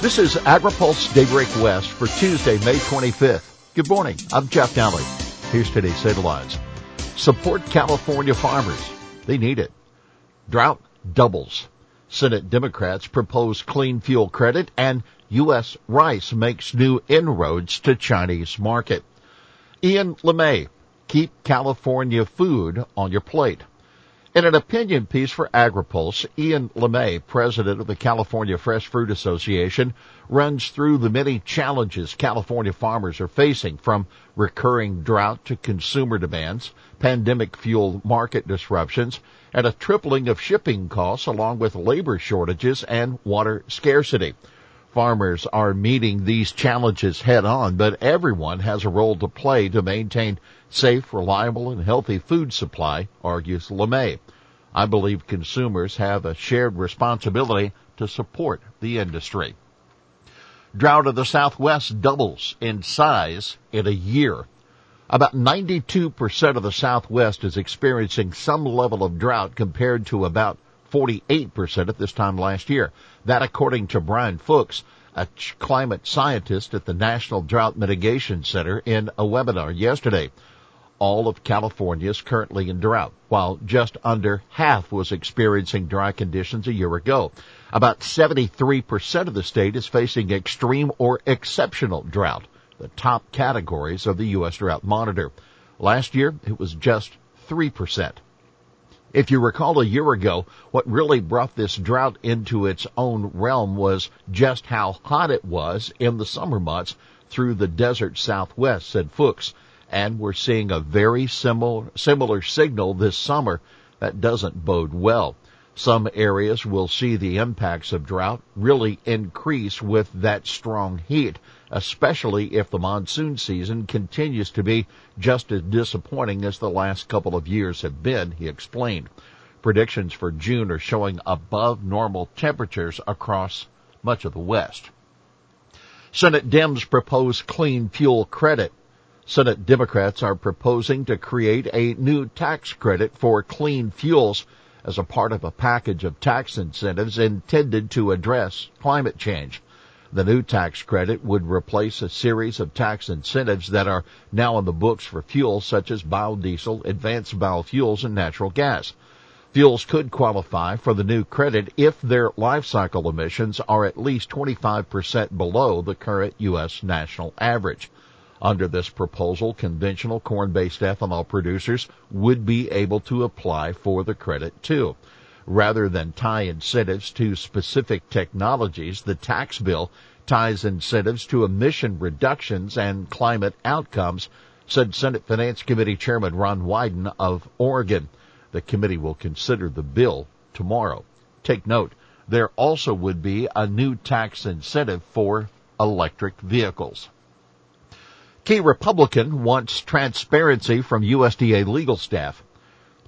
This is AgriPulse Daybreak West for Tuesday, May 25th. Good morning. I'm Jeff Daly. Here's today's headlines. Support California farmers. They need it. Drought doubles. Senate Democrats propose clean fuel credit and U.S. rice makes new inroads to Chinese market. Ian LeMay, keep California food on your plate. In an opinion piece for AgriPulse, Ian LeMay, president of the California Fresh Fruit Association, runs through the many challenges California farmers are facing from recurring drought to consumer demands, pandemic fuel market disruptions, and a tripling of shipping costs along with labor shortages and water scarcity. Farmers are meeting these challenges head on, but everyone has a role to play to maintain safe, reliable, and healthy food supply, argues LeMay. I believe consumers have a shared responsibility to support the industry. Drought of the Southwest doubles in size in a year. About 92% of the Southwest is experiencing some level of drought compared to about 48% at this time last year. That according to Brian Fuchs, a climate scientist at the National Drought Mitigation Center in a webinar yesterday. All of California is currently in drought, while just under half was experiencing dry conditions a year ago. About 73% of the state is facing extreme or exceptional drought, the top categories of the U.S. Drought Monitor. Last year, it was just 3%. If you recall a year ago, what really brought this drought into its own realm was just how hot it was in the summer months through the desert southwest, said Fuchs. And we're seeing a very similar, similar signal this summer that doesn't bode well. Some areas will see the impacts of drought really increase with that strong heat especially if the monsoon season continues to be just as disappointing as the last couple of years have been, he explained. Predictions for June are showing above normal temperatures across much of the West. Senate Dems propose clean fuel credit. Senate Democrats are proposing to create a new tax credit for clean fuels as a part of a package of tax incentives intended to address climate change. The new tax credit would replace a series of tax incentives that are now on the books for fuels such as biodiesel, advanced biofuels, and natural gas. Fuels could qualify for the new credit if their life cycle emissions are at least 25% below the current U.S. national average. Under this proposal, conventional corn-based ethanol producers would be able to apply for the credit too. Rather than tie incentives to specific technologies, the tax bill ties incentives to emission reductions and climate outcomes, said Senate Finance Committee Chairman Ron Wyden of Oregon. The committee will consider the bill tomorrow. Take note, there also would be a new tax incentive for electric vehicles. Key Republican wants transparency from USDA legal staff.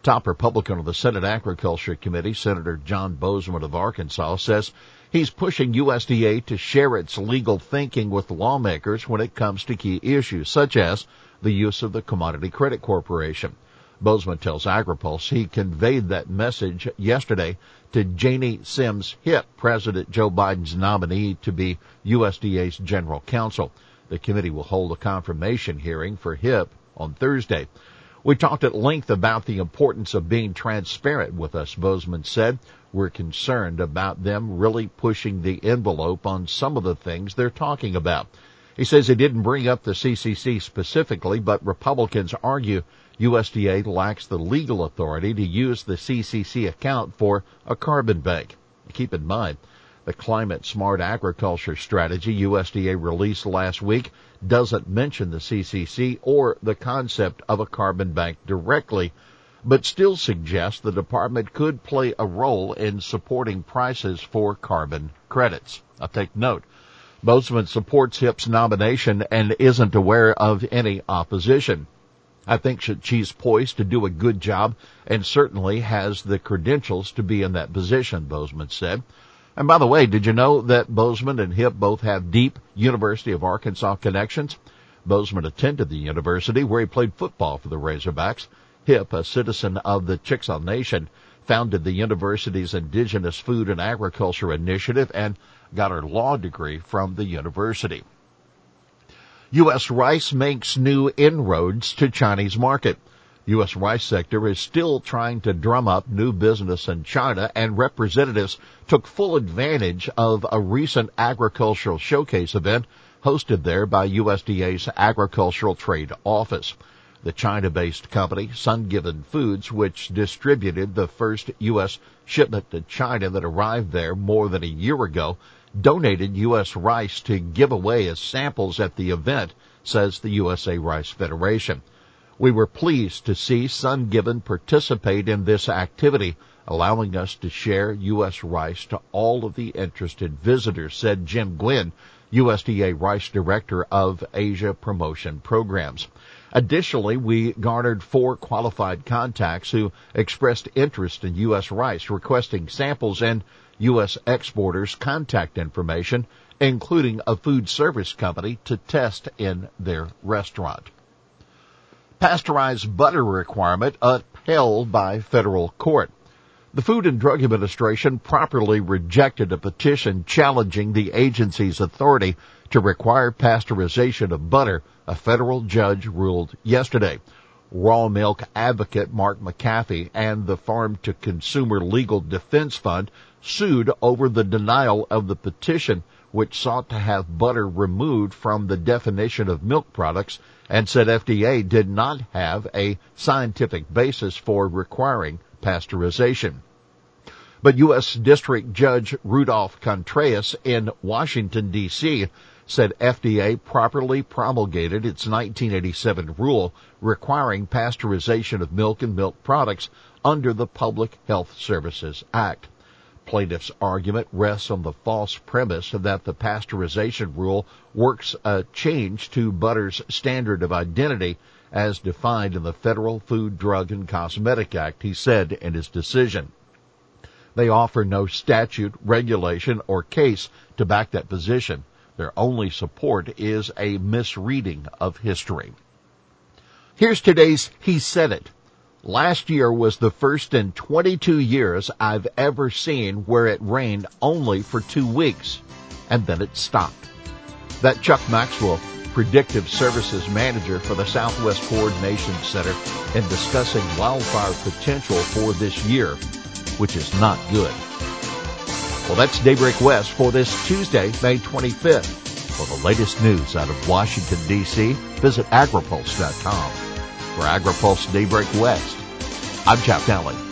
Top Republican of the Senate Agriculture Committee, Senator John Boozman of Arkansas, says he's pushing USDA to share its legal thinking with lawmakers when it comes to key issues, such as the use of the Commodity Credit Corporation. Boozman tells AgriPulse he conveyed that message yesterday to Janie Simms Hipp, President Joe Biden's nominee to be USDA's general counsel. The committee will hold a confirmation hearing for Hipp on Thursday. We talked at length about the importance of being transparent with us, Boozman said. We're concerned about them really pushing the envelope on some of the things they're talking about. He says he didn't bring up the CCC specifically, but Republicans argue USDA lacks the legal authority to use the CCC account for a carbon bank. Keep in mind, the climate smart agriculture strategy USDA released last week doesn't mention the CCC or the concept of a carbon bank directly, but still suggests the department could play a role in supporting prices for carbon credits. I'll take note. Boozman supports Hipp's nomination and isn't aware of any opposition. I think she's poised to do a good job and certainly has the credentials to be in that position, Boozman said. And by the way, did you know that Boozman and Hipp both have deep University of Arkansas connections? Boozman attended the university where he played football for the Razorbacks. Hipp, a citizen of the Chickasaw Nation, founded the university's Indigenous Food and Agriculture Initiative and got her law degree from the university. U.S. rice makes new inroads to Chinese market. U.S. rice sector is still trying to drum up new business in China and representatives took full advantage of a recent agricultural showcase event hosted there by USDA's Agricultural Trade Office. The China-based company, Sungiven Foods, which distributed the first U.S. shipment to China that arrived there more than a year ago, donated U.S. rice to give away as samples at the event, says the USA Rice Federation. We were pleased to see Sungiven participate in this activity, allowing us to share U.S. rice to all of the interested visitors, said Jim Guinn, USDA Rice Director of Asia Promotion Programs. Additionally, we garnered four qualified contacts who expressed interest in U.S. rice, requesting samples and U.S. exporters' contact information, including a food service company to test in their restaurant. Pasteurized butter requirement upheld by federal court. The Food and Drug Administration properly rejected a petition challenging the agency's authority to require pasteurization of butter, a federal judge ruled yesterday raw milk advocate Mark McAfee and the Farm to Consumer Legal Defense Fund sued over the denial of the petition which sought to have butter removed from the definition of milk products and said FDA did not have a scientific basis for requiring pasteurization. But U.S. District Judge Rudolph Contreras in Washington, D.C said FDA properly promulgated its 1987 rule requiring pasteurization of milk and milk products under the Public Health Services Act. Plaintiff's argument rests on the false premise that the pasteurization rule works a change to butter's standard of identity as defined in the Federal Food, Drug, and Cosmetic Act, he said in his decision. They offer no statute, regulation, or case to back that position. Their only support is a misreading of history. Here's today's He Said It. Last year was the first in 22 years I've ever seen where it rained only for two weeks and then it stopped. That Chuck Maxwell, Predictive Services Manager for the Southwest Coordination Center, in discussing wildfire potential for this year, which is not good. Well, that's Daybreak West for this Tuesday, May 25th. For the latest news out of Washington, D.C., visit agripulse.com. For AgriPulse Daybreak West, I'm Jeff Daly.